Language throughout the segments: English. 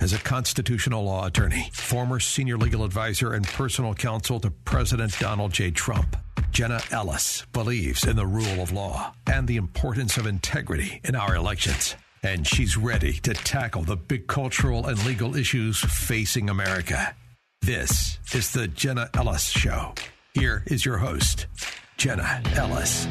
As a constitutional law attorney, former senior legal advisor, and personal counsel to President Donald J. Trump, Jenna Ellis believes in the rule of law and the importance of integrity in our elections. And she's ready to tackle the big cultural and legal issues facing America. This is the Jenna Ellis Show. Here is your host, Jenna Ellis.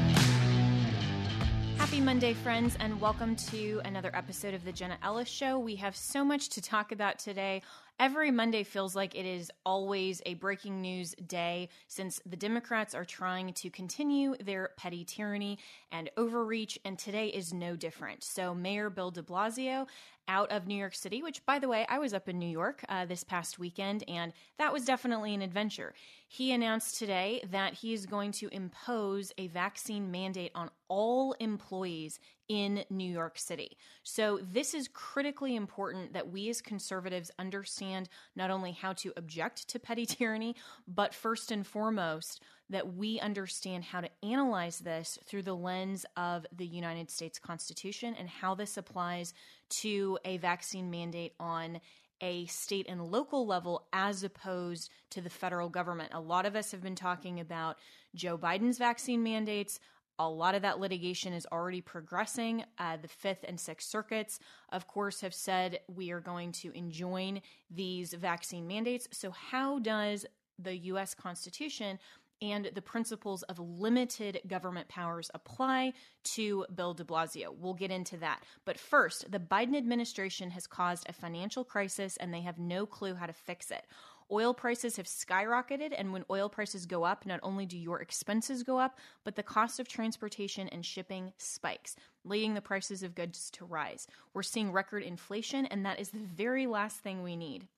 Happy Monday, friends, and welcome to another episode of the Jenna Ellis Show. We have so much to talk about today. Every Monday feels like it is always a breaking news day since the Democrats are trying to continue their petty tyranny and overreach, and today is no different. So, Mayor Bill de Blasio out of New York City, which, by the way, I was up in New York uh, this past weekend, and that was definitely an adventure. He announced today that he is going to impose a vaccine mandate on all employees in New York City. So, this is critically important that we as conservatives understand not only how to object to petty tyranny, but first and foremost, that we understand how to analyze this through the lens of the United States Constitution and how this applies to a vaccine mandate on a state and local level as opposed to the federal government. A lot of us have been talking about Joe Biden's vaccine mandates. A lot of that litigation is already progressing. Uh, the Fifth and Sixth Circuits, of course, have said we are going to enjoin these vaccine mandates. So, how does the U.S. Constitution and the principles of limited government powers apply to Bill de Blasio. We'll get into that. But first, the Biden administration has caused a financial crisis and they have no clue how to fix it. Oil prices have skyrocketed, and when oil prices go up, not only do your expenses go up, but the cost of transportation and shipping spikes, leading the prices of goods to rise. We're seeing record inflation, and that is the very last thing we need.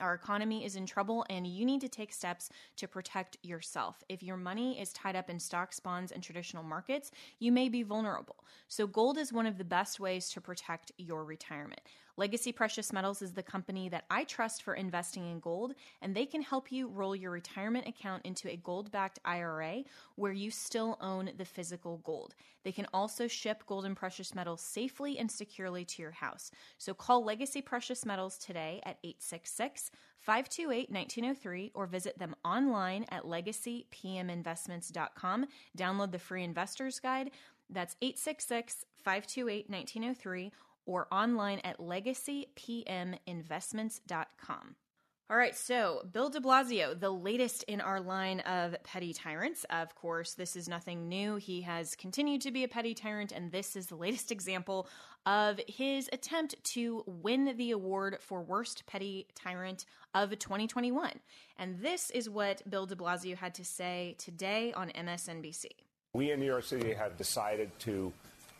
Our economy is in trouble, and you need to take steps to protect yourself. If your money is tied up in stocks, bonds, and traditional markets, you may be vulnerable. So, gold is one of the best ways to protect your retirement. Legacy Precious Metals is the company that I trust for investing in gold, and they can help you roll your retirement account into a gold backed IRA where you still own the physical gold. They can also ship gold and precious metals safely and securely to your house. So call Legacy Precious Metals today at 866 528 1903 or visit them online at legacypminvestments.com. Download the free investor's guide. That's 866 528 1903 or online at legacypminvestments.com. All right, so Bill de Blasio, the latest in our line of petty tyrants. Of course, this is nothing new. He has continued to be a petty tyrant, and this is the latest example of his attempt to win the award for worst petty tyrant of 2021. And this is what Bill de Blasio had to say today on MSNBC. We in New York City have decided to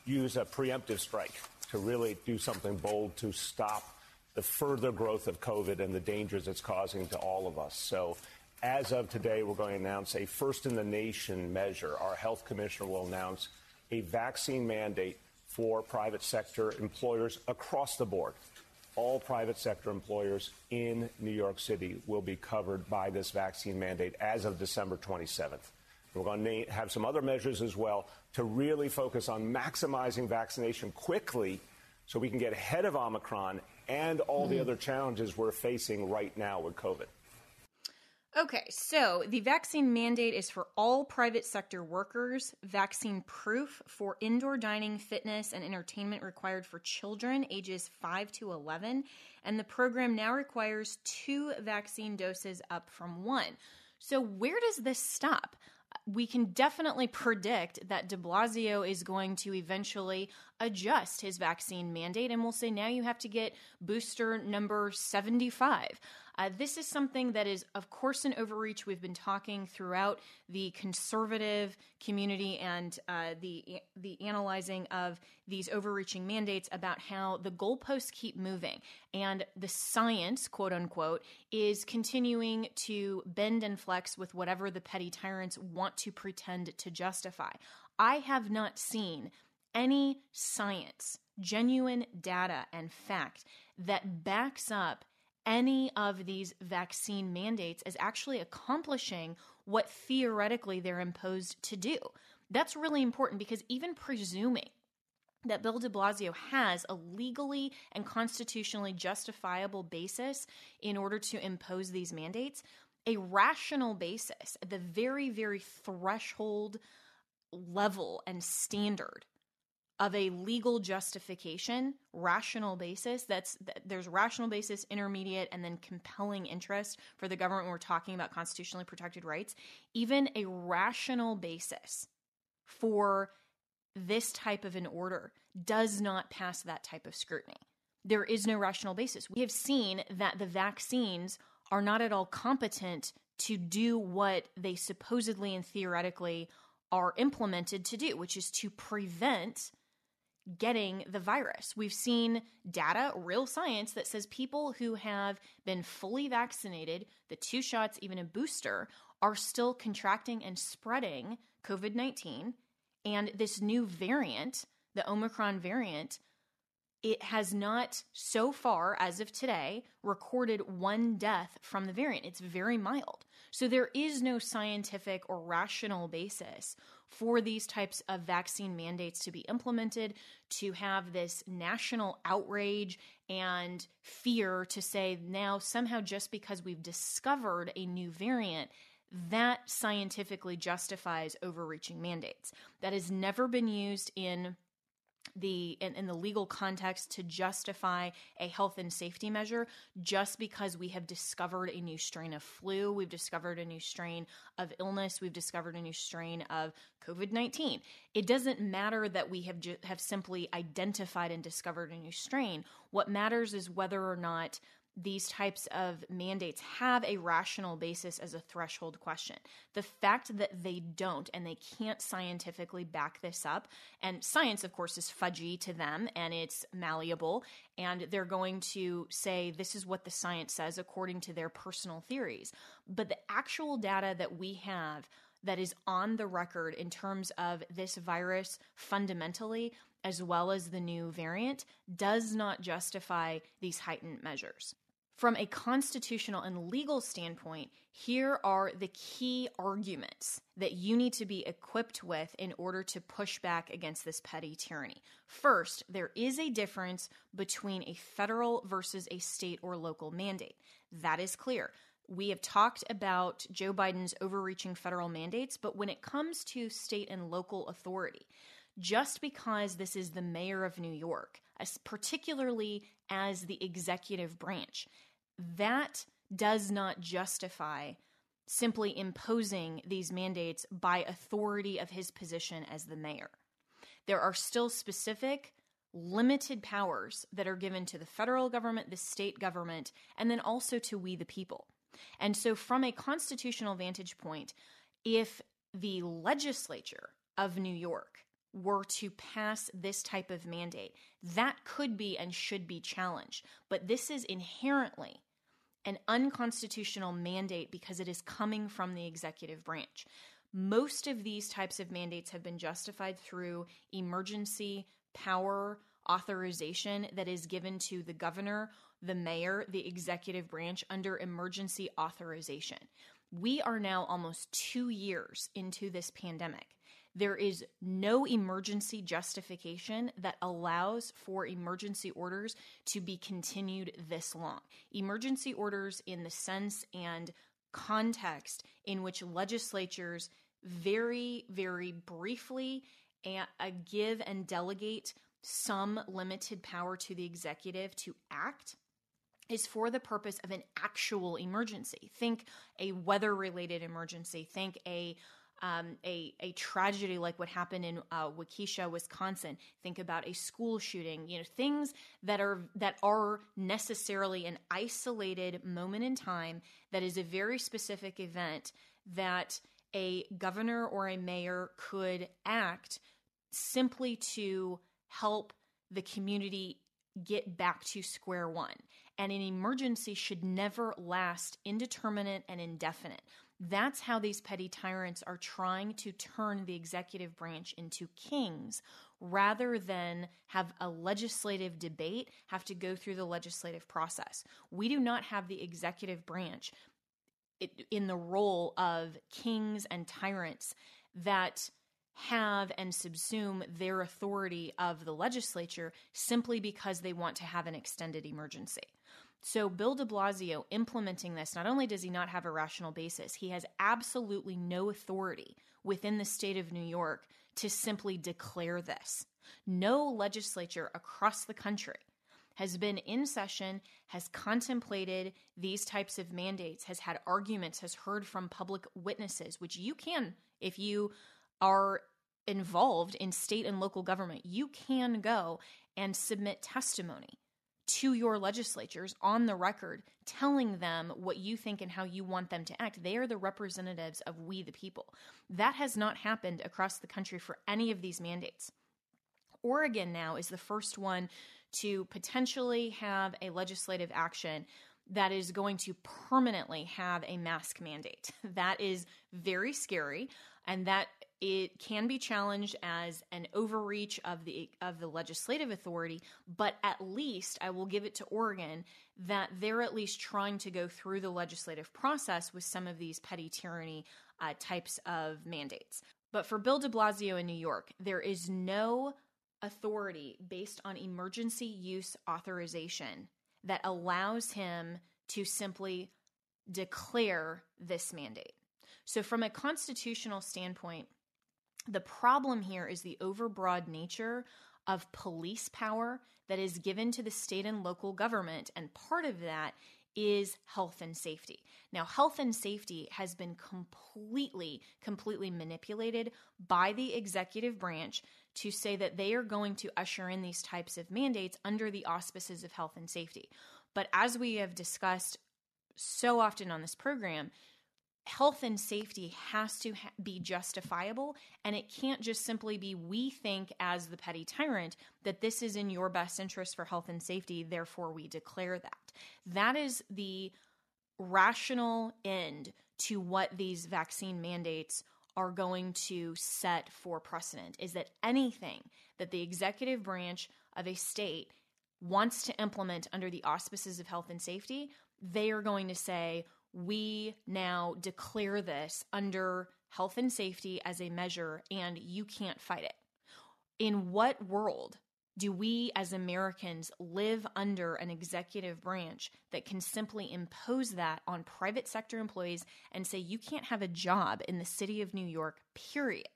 use a preemptive strike to really do something bold to stop the further growth of COVID and the dangers it's causing to all of us. So, as of today, we're going to announce a first in the nation measure. Our health commissioner will announce a vaccine mandate for private sector employers across the board. All private sector employers in New York City will be covered by this vaccine mandate as of December 27th. We're going to have some other measures as well to really focus on maximizing vaccination quickly so we can get ahead of Omicron and all mm-hmm. the other challenges we're facing right now with COVID. Okay, so the vaccine mandate is for all private sector workers, vaccine proof for indoor dining, fitness, and entertainment required for children ages 5 to 11, and the program now requires two vaccine doses up from one. So, where does this stop? We can definitely predict that de Blasio is going to eventually adjust his vaccine mandate and we'll say now you have to get booster number 75. Uh, this is something that is, of course, an overreach. We've been talking throughout the conservative community and uh, the the analyzing of these overreaching mandates about how the goalposts keep moving and the science, quote unquote, is continuing to bend and flex with whatever the petty tyrants want to pretend to justify. I have not seen any science, genuine data, and fact that backs up any of these vaccine mandates as actually accomplishing what theoretically they're imposed to do. That's really important because even presuming that Bill de Blasio has a legally and constitutionally justifiable basis in order to impose these mandates, a rational basis the very, very threshold level and standard of a legal justification, rational basis. That's there's rational basis, intermediate, and then compelling interest for the government. When we're talking about constitutionally protected rights. Even a rational basis for this type of an order does not pass that type of scrutiny. There is no rational basis. We have seen that the vaccines are not at all competent to do what they supposedly and theoretically are implemented to do, which is to prevent getting the virus. We've seen data, real science, that says people who have been fully vaccinated, the two shots, even a booster, are still contracting and spreading COVID 19. And this new variant, the Omicron variant, it has not so far as of today recorded one death from the variant. It's very mild. So there is no scientific or rational basis for these types of vaccine mandates to be implemented, to have this national outrage and fear to say now somehow just because we've discovered a new variant, that scientifically justifies overreaching mandates. That has never been used in the in, the legal context to justify a health and safety measure just because we have discovered a new strain of flu we've discovered a new strain of illness we've discovered a new strain of covid-19 it doesn't matter that we have ju- have simply identified and discovered a new strain. What matters is whether or not these types of mandates have a rational basis as a threshold question. The fact that they don't and they can't scientifically back this up, and science, of course, is fudgy to them and it's malleable, and they're going to say this is what the science says according to their personal theories. But the actual data that we have that is on the record in terms of this virus fundamentally, as well as the new variant, does not justify these heightened measures. From a constitutional and legal standpoint, here are the key arguments that you need to be equipped with in order to push back against this petty tyranny. First, there is a difference between a federal versus a state or local mandate. That is clear. We have talked about Joe Biden's overreaching federal mandates, but when it comes to state and local authority, just because this is the mayor of New York, as particularly as the executive branch, that does not justify simply imposing these mandates by authority of his position as the mayor. There are still specific, limited powers that are given to the federal government, the state government, and then also to we the people. And so, from a constitutional vantage point, if the legislature of New York were to pass this type of mandate, that could be and should be challenged. But this is inherently an unconstitutional mandate because it is coming from the executive branch. Most of these types of mandates have been justified through emergency power authorization that is given to the governor, the mayor, the executive branch under emergency authorization. We are now almost two years into this pandemic there is no emergency justification that allows for emergency orders to be continued this long. Emergency orders, in the sense and context in which legislatures very, very briefly and, uh, give and delegate some limited power to the executive to act is for the purpose of an actual emergency. Think a weather related emergency, think a um, a, a tragedy like what happened in uh, Waukesha, Wisconsin. Think about a school shooting. You know, things that are that are necessarily an isolated moment in time that is a very specific event that a governor or a mayor could act simply to help the community get back to square one. And an emergency should never last indeterminate and indefinite. That's how these petty tyrants are trying to turn the executive branch into kings rather than have a legislative debate, have to go through the legislative process. We do not have the executive branch in the role of kings and tyrants that have and subsume their authority of the legislature simply because they want to have an extended emergency. So, Bill de Blasio implementing this, not only does he not have a rational basis, he has absolutely no authority within the state of New York to simply declare this. No legislature across the country has been in session, has contemplated these types of mandates, has had arguments, has heard from public witnesses, which you can, if you are involved in state and local government, you can go and submit testimony to your legislatures on the record telling them what you think and how you want them to act. They are the representatives of we the people. That has not happened across the country for any of these mandates. Oregon now is the first one to potentially have a legislative action that is going to permanently have a mask mandate. That is very scary and that it can be challenged as an overreach of the of the legislative authority but at least i will give it to oregon that they're at least trying to go through the legislative process with some of these petty tyranny uh, types of mandates. But for bill de blasio in new york there is no authority based on emergency use authorization that allows him to simply declare this mandate. So from a constitutional standpoint the problem here is the overbroad nature of police power that is given to the state and local government. And part of that is health and safety. Now, health and safety has been completely, completely manipulated by the executive branch to say that they are going to usher in these types of mandates under the auspices of health and safety. But as we have discussed so often on this program, health and safety has to ha- be justifiable and it can't just simply be we think as the petty tyrant that this is in your best interest for health and safety therefore we declare that. That is the rational end to what these vaccine mandates are going to set for precedent is that anything that the executive branch of a state wants to implement under the auspices of health and safety they are going to say we now declare this under health and safety as a measure and you can't fight it. In what world do we as Americans live under an executive branch that can simply impose that on private sector employees and say you can't have a job in the city of New York, period,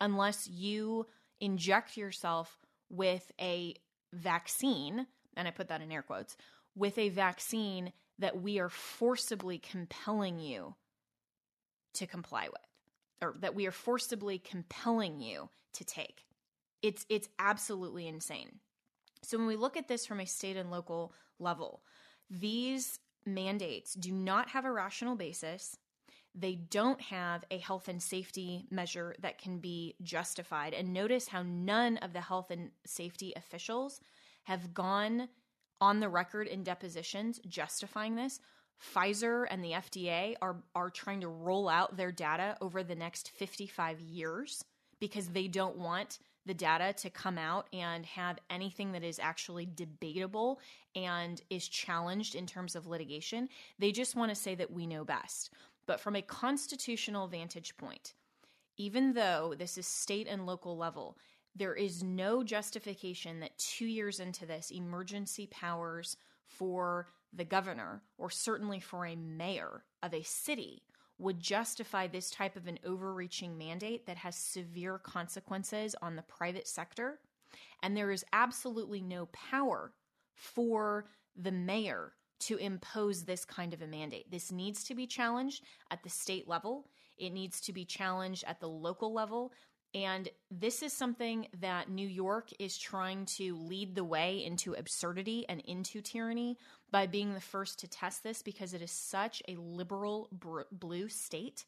unless you inject yourself with a vaccine, and I put that in air quotes, with a vaccine that we are forcibly compelling you to comply with or that we are forcibly compelling you to take. It's it's absolutely insane. So when we look at this from a state and local level, these mandates do not have a rational basis. They don't have a health and safety measure that can be justified. And notice how none of the health and safety officials have gone on the record in depositions justifying this. Pfizer and the FDA are are trying to roll out their data over the next 55 years because they don't want the data to come out and have anything that is actually debatable and is challenged in terms of litigation. They just want to say that we know best. But from a constitutional vantage point, even though this is state and local level, there is no justification that two years into this, emergency powers for the governor, or certainly for a mayor of a city, would justify this type of an overreaching mandate that has severe consequences on the private sector. And there is absolutely no power for the mayor to impose this kind of a mandate. This needs to be challenged at the state level. It needs to be challenged at the local level. And this is something that New York is trying to lead the way into absurdity and into tyranny by being the first to test this because it is such a liberal blue state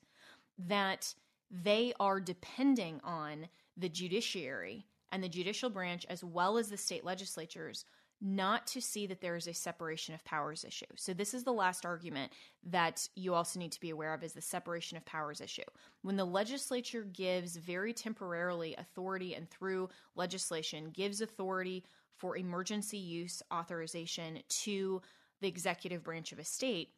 that they are depending on the judiciary and the judicial branch as well as the state legislatures not to see that there is a separation of powers issue. So this is the last argument that you also need to be aware of is the separation of powers issue. When the legislature gives very temporarily authority and through legislation gives authority for emergency use authorization to the executive branch of a state,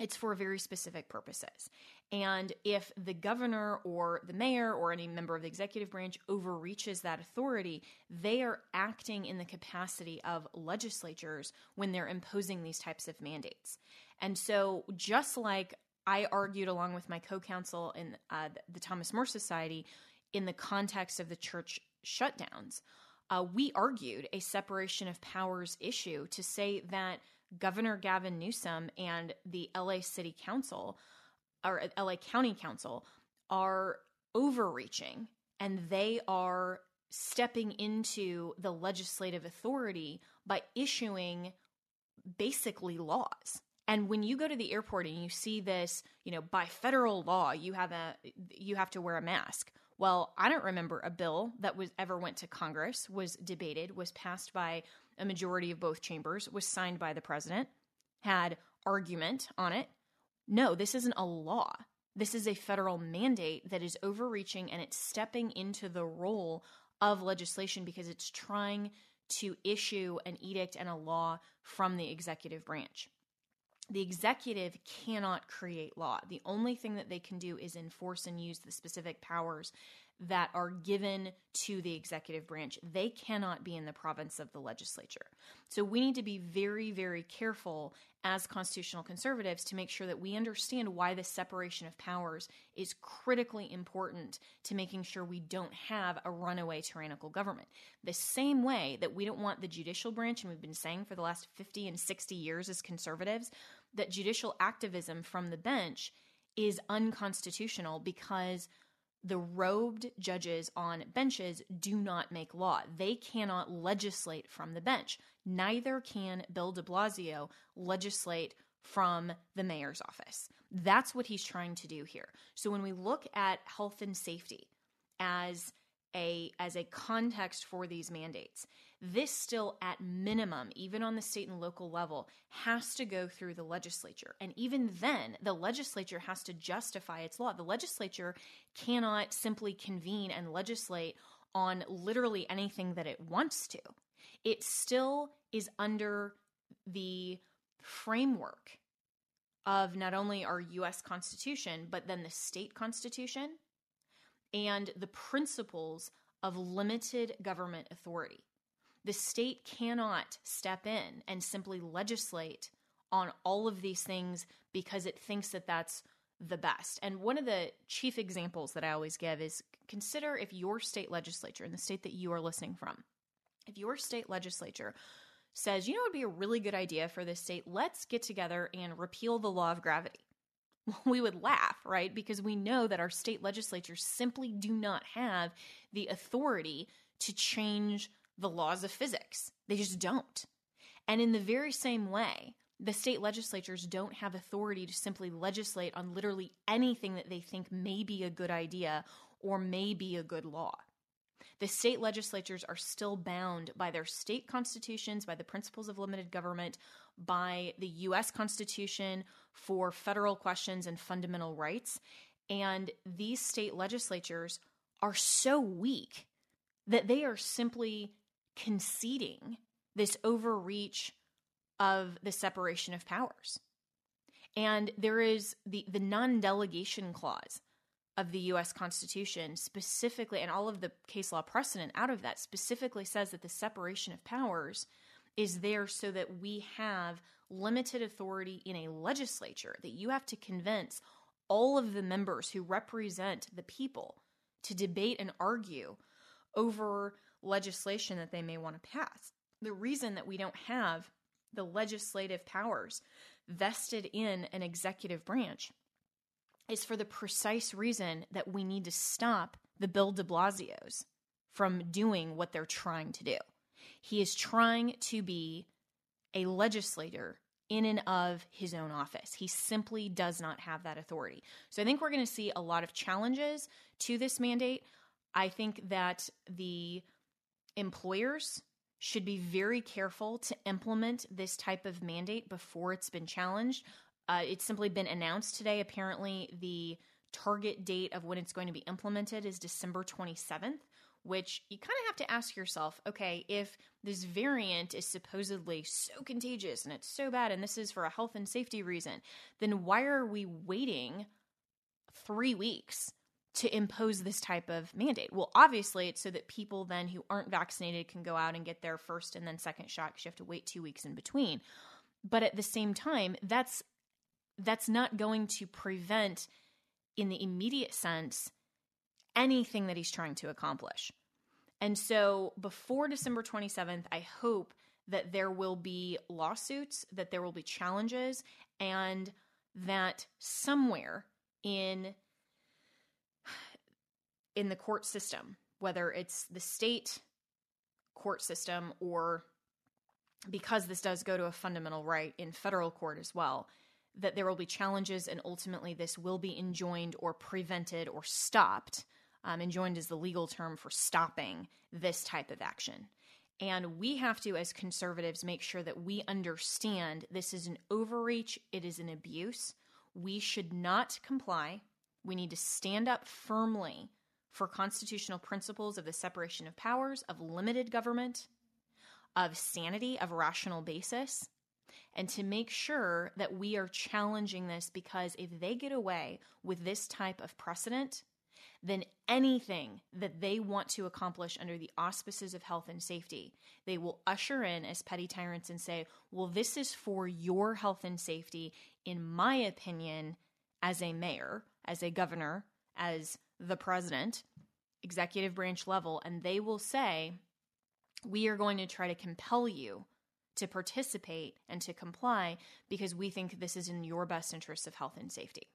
it's for very specific purposes. And if the governor or the mayor or any member of the executive branch overreaches that authority, they are acting in the capacity of legislatures when they're imposing these types of mandates. And so, just like I argued along with my co counsel in uh, the Thomas More Society in the context of the church shutdowns, uh, we argued a separation of powers issue to say that Governor Gavin Newsom and the LA City Council or LA County Council are overreaching and they are stepping into the legislative authority by issuing basically laws. And when you go to the airport and you see this, you know, by federal law, you have a you have to wear a mask. Well, I don't remember a bill that was ever went to Congress, was debated, was passed by a majority of both chambers, was signed by the president, had argument on it. No, this isn't a law. This is a federal mandate that is overreaching and it's stepping into the role of legislation because it's trying to issue an edict and a law from the executive branch. The executive cannot create law. The only thing that they can do is enforce and use the specific powers that are given to the executive branch. They cannot be in the province of the legislature. So we need to be very, very careful as constitutional conservatives to make sure that we understand why the separation of powers is critically important to making sure we don't have a runaway tyrannical government. The same way that we don't want the judicial branch, and we've been saying for the last 50 and 60 years as conservatives, that judicial activism from the bench is unconstitutional because the robed judges on benches do not make law. They cannot legislate from the bench. Neither can Bill de Blasio legislate from the mayor's office. That's what he's trying to do here. So when we look at health and safety as a as a context for these mandates, this still at minimum even on the state and local level has to go through the legislature. And even then the legislature has to justify its law. The legislature cannot simply convene and legislate on literally anything that it wants to. It still is under the framework of not only our US Constitution, but then the state constitution and the principles of limited government authority. The state cannot step in and simply legislate on all of these things because it thinks that that's the best. And one of the chief examples that I always give is consider if your state legislature, in the state that you are listening from, if your state legislature says, you know, it would be a really good idea for this state, let's get together and repeal the law of gravity. We would laugh, right? Because we know that our state legislatures simply do not have the authority to change the laws of physics. They just don't. And in the very same way, the state legislatures don't have authority to simply legislate on literally anything that they think may be a good idea or may be a good law. The state legislatures are still bound by their state constitutions, by the principles of limited government, by the US Constitution for federal questions and fundamental rights. And these state legislatures are so weak that they are simply conceding this overreach of the separation of powers. And there is the, the non delegation clause of the US Constitution specifically, and all of the case law precedent out of that specifically says that the separation of powers is there so that we have limited authority in a legislature, that you have to convince all of the members who represent the people to debate and argue over legislation that they may want to pass. The reason that we don't have the legislative powers vested in an executive branch is for the precise reason that we need to stop the Bill de Blasio's from doing what they're trying to do. He is trying to be a legislator in and of his own office. He simply does not have that authority. So I think we're going to see a lot of challenges to this mandate. I think that the employers should be very careful to implement this type of mandate before it's been challenged. Uh, it's simply been announced today. Apparently, the target date of when it's going to be implemented is December 27th, which you kind of have to ask yourself okay, if this variant is supposedly so contagious and it's so bad, and this is for a health and safety reason, then why are we waiting three weeks? To impose this type of mandate. Well, obviously, it's so that people then who aren't vaccinated can go out and get their first and then second shot because you have to wait two weeks in between. But at the same time, that's that's not going to prevent, in the immediate sense, anything that he's trying to accomplish. And so before December 27th, I hope that there will be lawsuits, that there will be challenges, and that somewhere in in the court system, whether it's the state court system or because this does go to a fundamental right in federal court as well, that there will be challenges and ultimately this will be enjoined or prevented or stopped um, enjoined is the legal term for stopping this type of action. And we have to, as conservatives, make sure that we understand this is an overreach, it is an abuse. We should not comply. We need to stand up firmly for constitutional principles of the separation of powers, of limited government, of sanity, of rational basis, and to make sure that we are challenging this because if they get away with this type of precedent, then anything that they want to accomplish under the auspices of health and safety, they will usher in as petty tyrants and say, well, this is for your health and safety. In my opinion, as a mayor, as a governor, as the president, executive branch level, and they will say, we are going to try to compel you to participate and to comply because we think this is in your best interest of health and safety.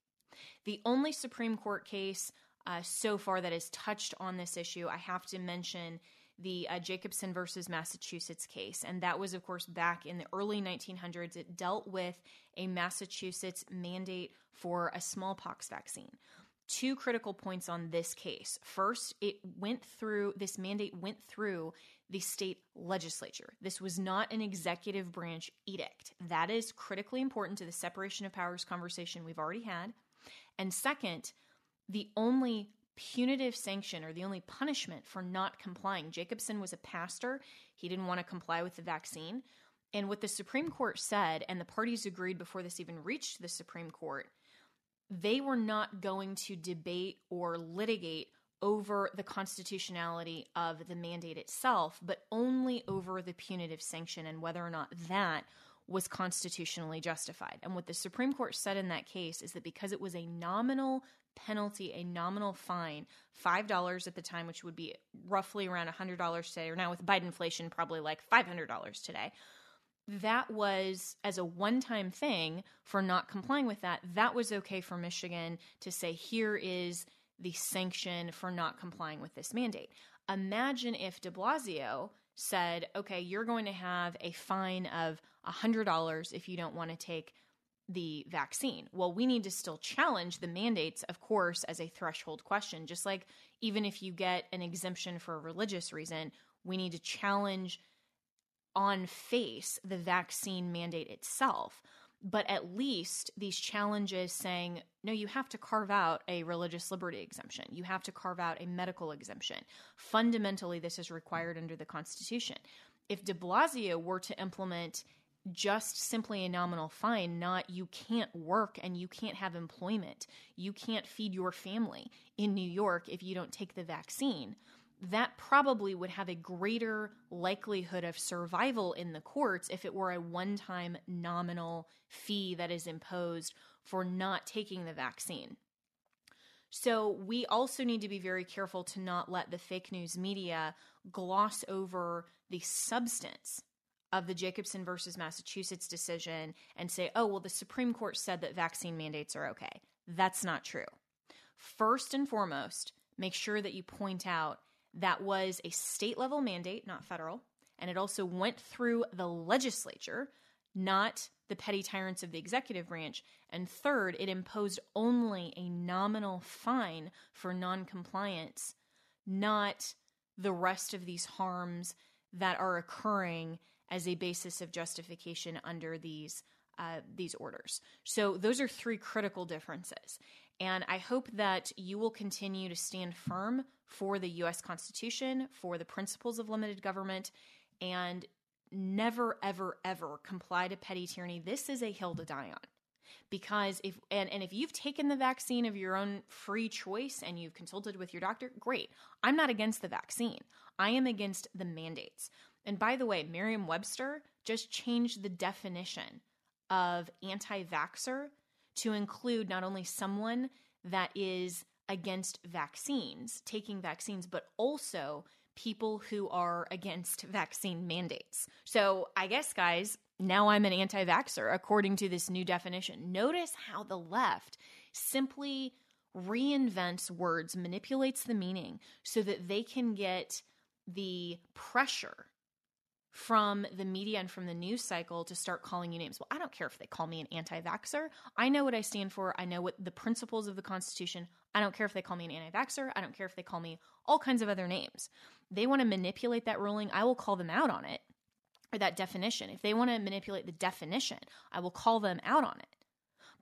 The only Supreme Court case uh, so far that has touched on this issue. I have to mention the uh, Jacobson versus Massachusetts case. And that was, of course, back in the early 1900s. It dealt with a Massachusetts mandate for a smallpox vaccine. Two critical points on this case. First, it went through, this mandate went through the state legislature. This was not an executive branch edict. That is critically important to the separation of powers conversation we've already had. And second, the only punitive sanction or the only punishment for not complying. Jacobson was a pastor. He didn't want to comply with the vaccine. And what the Supreme Court said, and the parties agreed before this even reached the Supreme Court, they were not going to debate or litigate over the constitutionality of the mandate itself, but only over the punitive sanction and whether or not that was constitutionally justified. And what the Supreme Court said in that case is that because it was a nominal penalty, a nominal fine, $5 at the time, which would be roughly around $100 today, or now with Biden inflation, probably like $500 today. That was, as a one time thing for not complying with that, that was okay for Michigan to say, here is the sanction for not complying with this mandate. Imagine if de Blasio said, okay, you're going to have a fine of $100 if you don't want to take the vaccine. Well, we need to still challenge the mandates, of course, as a threshold question. Just like even if you get an exemption for a religious reason, we need to challenge on face the vaccine mandate itself. But at least these challenges saying, no, you have to carve out a religious liberty exemption. You have to carve out a medical exemption. Fundamentally, this is required under the Constitution. If de Blasio were to implement just simply a nominal fine, not you can't work and you can't have employment. You can't feed your family in New York if you don't take the vaccine. That probably would have a greater likelihood of survival in the courts if it were a one time nominal fee that is imposed for not taking the vaccine. So, we also need to be very careful to not let the fake news media gloss over the substance of the Jacobson versus Massachusetts decision and say, oh, well, the Supreme Court said that vaccine mandates are okay. That's not true. First and foremost, make sure that you point out that was a state level mandate, not federal, and it also went through the legislature, not the petty tyrants of the executive branch. And third, it imposed only a nominal fine for noncompliance, not the rest of these harms that are occurring as a basis of justification under these uh, these orders. So those are three critical differences. And I hope that you will continue to stand firm for the U.S. Constitution, for the principles of limited government, and never, ever, ever comply to petty tyranny. This is a hill to die on because if and, and if you've taken the vaccine of your own free choice and you've consulted with your doctor great i'm not against the vaccine i am against the mandates and by the way merriam-webster just changed the definition of anti-vaxxer to include not only someone that is against vaccines taking vaccines but also people who are against vaccine mandates so i guess guys now I'm an anti vaxxer, according to this new definition. Notice how the left simply reinvents words, manipulates the meaning so that they can get the pressure from the media and from the news cycle to start calling you names. Well, I don't care if they call me an anti vaxxer. I know what I stand for. I know what the principles of the Constitution. I don't care if they call me an anti vaxxer. I don't care if they call me all kinds of other names. They want to manipulate that ruling. I will call them out on it or that definition. If they want to manipulate the definition, I will call them out on it.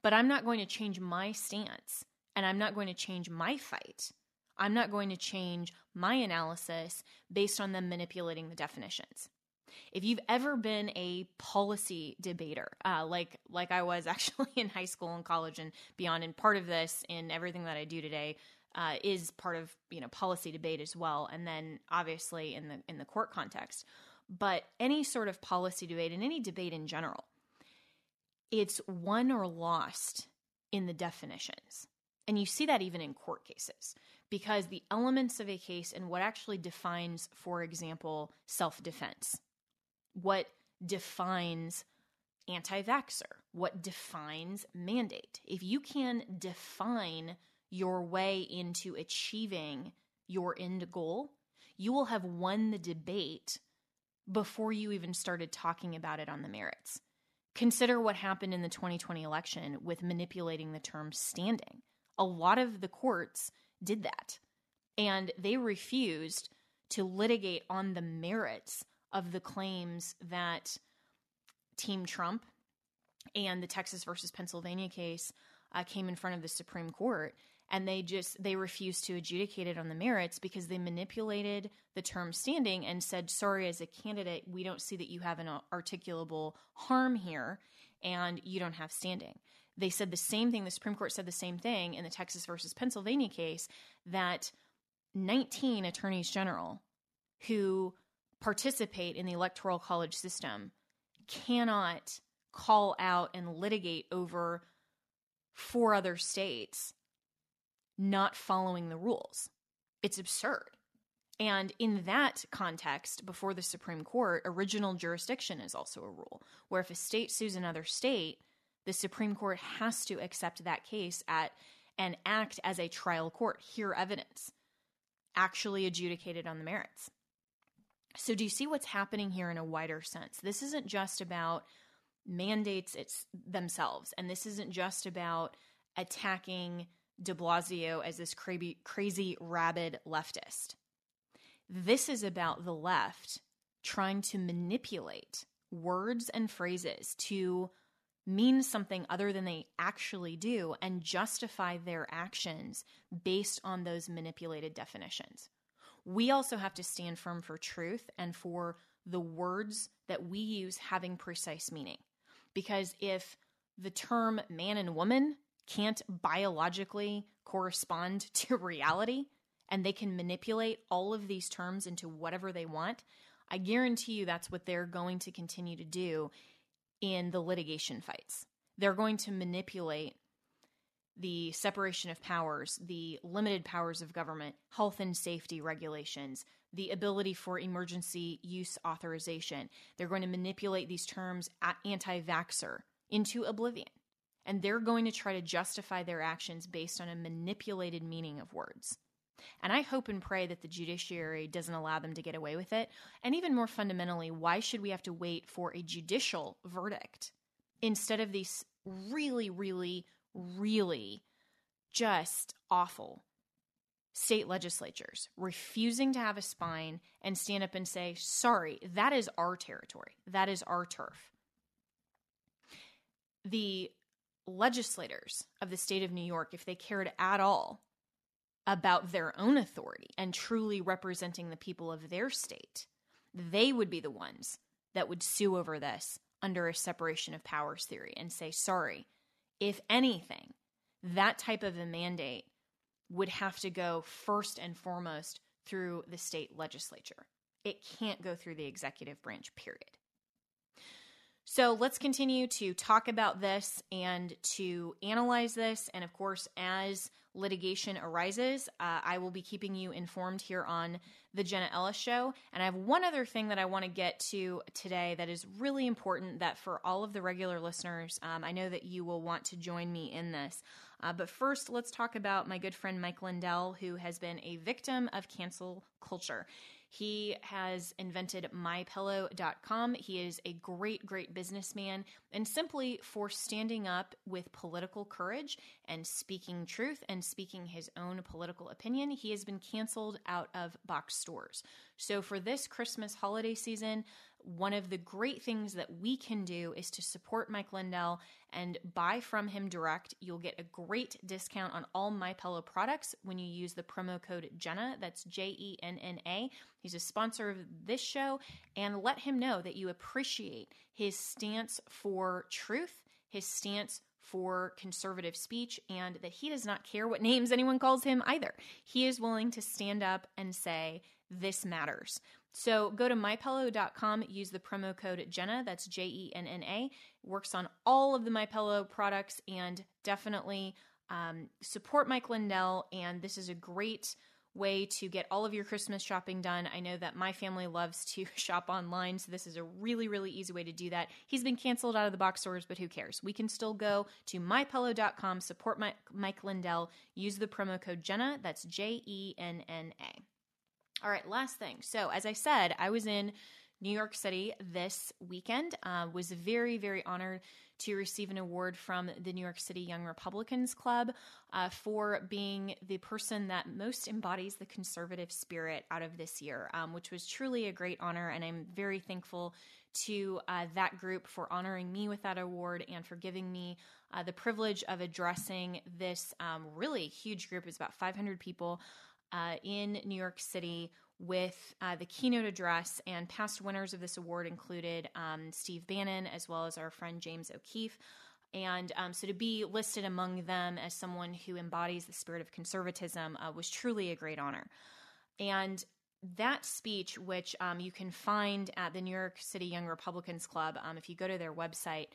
But I'm not going to change my stance and I'm not going to change my fight. I'm not going to change my analysis based on them manipulating the definitions. If you've ever been a policy debater, uh, like like I was actually in high school and college and beyond, and part of this in everything that I do today uh, is part of you know policy debate as well, and then obviously in the in the court context but any sort of policy debate and any debate in general, it's won or lost in the definitions. And you see that even in court cases, because the elements of a case and what actually defines, for example, self defense, what defines anti vaxxer, what defines mandate. If you can define your way into achieving your end goal, you will have won the debate before you even started talking about it on the merits. Consider what happened in the 2020 election with manipulating the term standing. A lot of the courts did that, and they refused to litigate on the merits of the claims that Team Trump and the Texas versus Pennsylvania case uh, came in front of the Supreme Court and they just they refused to adjudicate it on the merits because they manipulated the term standing and said sorry as a candidate we don't see that you have an articulable harm here and you don't have standing. They said the same thing the supreme court said the same thing in the texas versus pennsylvania case that 19 attorneys general who participate in the electoral college system cannot call out and litigate over four other states not following the rules. It's absurd. And in that context, before the Supreme Court, original jurisdiction is also a rule, where if a state sues another state, the Supreme Court has to accept that case at and act as a trial court, hear evidence, actually adjudicated on the merits. So, do you see what's happening here in a wider sense? This isn't just about mandates it's themselves, and this isn't just about attacking de Blasio as this crazy, crazy rabid leftist. This is about the left trying to manipulate words and phrases to mean something other than they actually do and justify their actions based on those manipulated definitions. We also have to stand firm for truth and for the words that we use having precise meaning. Because if the term man and woman can't biologically correspond to reality and they can manipulate all of these terms into whatever they want, I guarantee you that's what they're going to continue to do in the litigation fights. They're going to manipulate the separation of powers, the limited powers of government, health and safety regulations, the ability for emergency use authorization. They're going to manipulate these terms anti vaxxer into oblivion and they're going to try to justify their actions based on a manipulated meaning of words. And I hope and pray that the judiciary doesn't allow them to get away with it. And even more fundamentally, why should we have to wait for a judicial verdict instead of these really, really, really just awful state legislatures refusing to have a spine and stand up and say, sorry, that is our territory, that is our turf. The legislators of the state of New York, if they cared at all about their own authority and truly representing the people of their state, they would be the ones that would sue over this under a separation of powers theory and say, sorry, if anything, that type of a mandate would have to go first and foremost through the state legislature. It can't go through the executive branch, period. So let's continue to talk about this and to analyze this. And of course, as litigation arises, uh, I will be keeping you informed here on the Jenna Ellis Show. And I have one other thing that I want to get to today that is really important that for all of the regular listeners, um, I know that you will want to join me in this. Uh, but first, let's talk about my good friend Mike Lindell, who has been a victim of cancel culture. He has invented mypillow.com. He is a great, great businessman, and simply for standing up with political courage and speaking truth and speaking his own political opinion, he has been canceled out of box stores. So for this Christmas holiday season, one of the great things that we can do is to support Mike Lindell and buy from him direct. You'll get a great discount on all My Pillow products when you use the promo code Jenna. That's J E N N A. He's a sponsor of this show, and let him know that you appreciate his stance for truth, his stance for conservative speech, and that he does not care what names anyone calls him either. He is willing to stand up and say, This matters. So go to mypillow.com, use the promo code Jenna, that's J E N N A. Works on all of the MyPillow products and definitely um, support Mike Lindell. And this is a great way to get all of your Christmas shopping done. I know that my family loves to shop online, so this is a really, really easy way to do that. He's been canceled out of the box stores, but who cares? We can still go to mypillow.com, support Mike Lindell, use the promo code Jenna, that's J E N N A. All right, last thing. So, as I said, I was in New York City this weekend. Uh, was very, very honored to receive an award from the New York City Young Republicans Club uh, for being the person that most embodies the conservative spirit out of this year, um, which was truly a great honor. And I'm very thankful to uh, that group for honoring me with that award and for giving me uh, the privilege of addressing this um, really huge group. It's about 500 people uh, in New York City with uh, the keynote address. And past winners of this award included um, Steve Bannon, as well as our friend James O'Keefe. And um, so to be listed among them as someone who embodies the spirit of conservatism uh, was truly a great honor. And that speech, which um, you can find at the New York City Young Republicans Club, um, if you go to their website,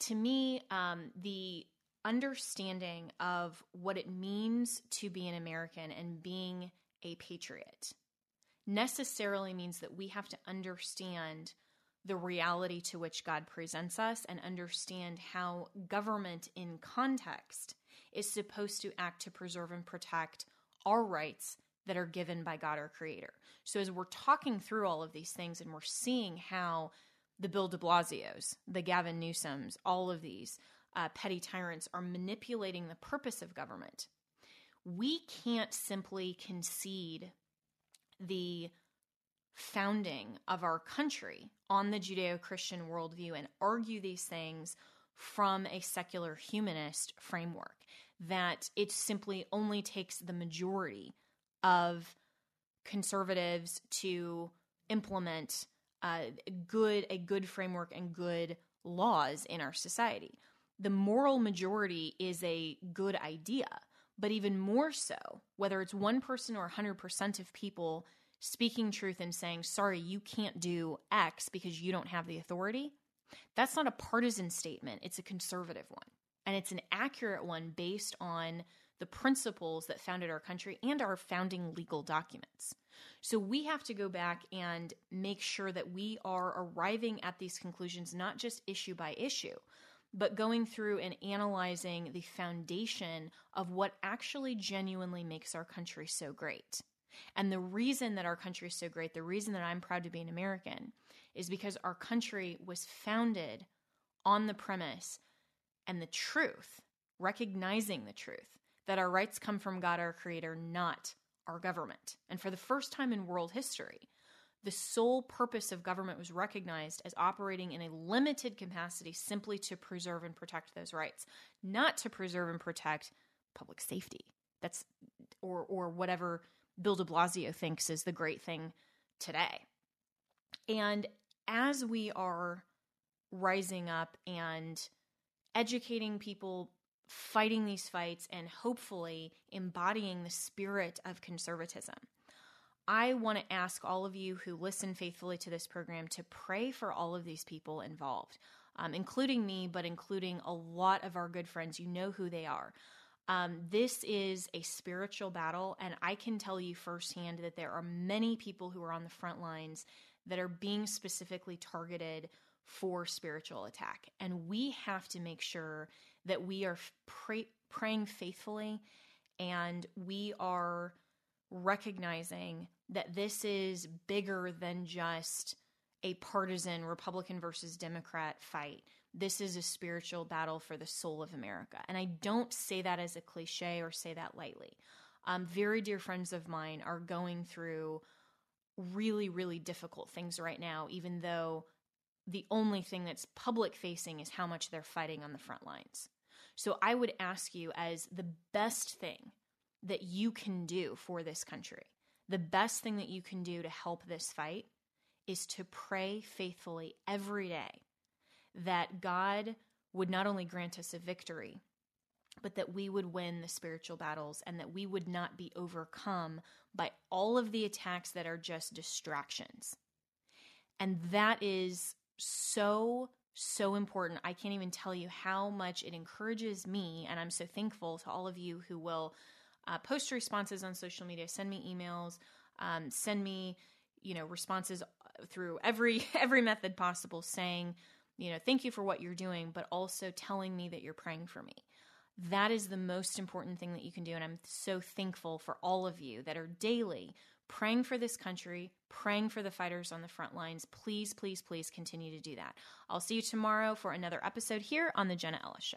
to me, um, the understanding of what it means to be an American and being a patriot necessarily means that we have to understand the reality to which God presents us and understand how government in context is supposed to act to preserve and protect our rights that are given by God our creator. So as we're talking through all of these things and we're seeing how the Bill de Blasio's, the Gavin Newsoms, all of these uh, petty tyrants are manipulating the purpose of government. We can't simply concede the founding of our country on the Judeo Christian worldview and argue these things from a secular humanist framework. That it simply only takes the majority of conservatives to implement uh, good a good framework and good laws in our society the moral majority is a good idea, but even more so, whether it's one person or 100% of people speaking truth and saying, sorry, you can't do X because you don't have the authority, that's not a partisan statement. It's a conservative one. And it's an accurate one based on the principles that founded our country and our founding legal documents. So we have to go back and make sure that we are arriving at these conclusions not just issue by issue, but going through and analyzing the foundation of what actually genuinely makes our country so great. And the reason that our country is so great, the reason that I'm proud to be an American, is because our country was founded on the premise and the truth, recognizing the truth that our rights come from God, our Creator, not our government. And for the first time in world history, the sole purpose of government was recognized as operating in a limited capacity simply to preserve and protect those rights, not to preserve and protect public safety. That's or or whatever Bill de Blasio thinks is the great thing today. And as we are rising up and educating people, fighting these fights, and hopefully embodying the spirit of conservatism, I want to ask all of you who listen faithfully to this program to pray for all of these people involved, um, including me, but including a lot of our good friends. You know who they are. Um, this is a spiritual battle, and I can tell you firsthand that there are many people who are on the front lines that are being specifically targeted for spiritual attack. And we have to make sure that we are pray- praying faithfully and we are recognizing that this is bigger than just a partisan Republican versus Democrat fight. This is a spiritual battle for the soul of America. And I don't say that as a cliche or say that lightly. Um, very dear friends of mine are going through really, really difficult things right now, even though the only thing that's public facing is how much they're fighting on the front lines. So I would ask you, as the best thing that you can do for this country, the best thing that you can do to help this fight is to pray faithfully every day that God would not only grant us a victory, but that we would win the spiritual battles and that we would not be overcome by all of the attacks that are just distractions. And that is so, so important. I can't even tell you how much it encourages me. And I'm so thankful to all of you who will uh, post responses on social media, send me emails, um, send me, you know, responses through every every method possible saying, you know, thank you for what you're doing, but also telling me that you're praying for me. That is the most important thing that you can do. And I'm so thankful for all of you that are daily praying for this country, praying for the fighters on the front lines. Please, please, please continue to do that. I'll see you tomorrow for another episode here on The Jenna Ellis Show.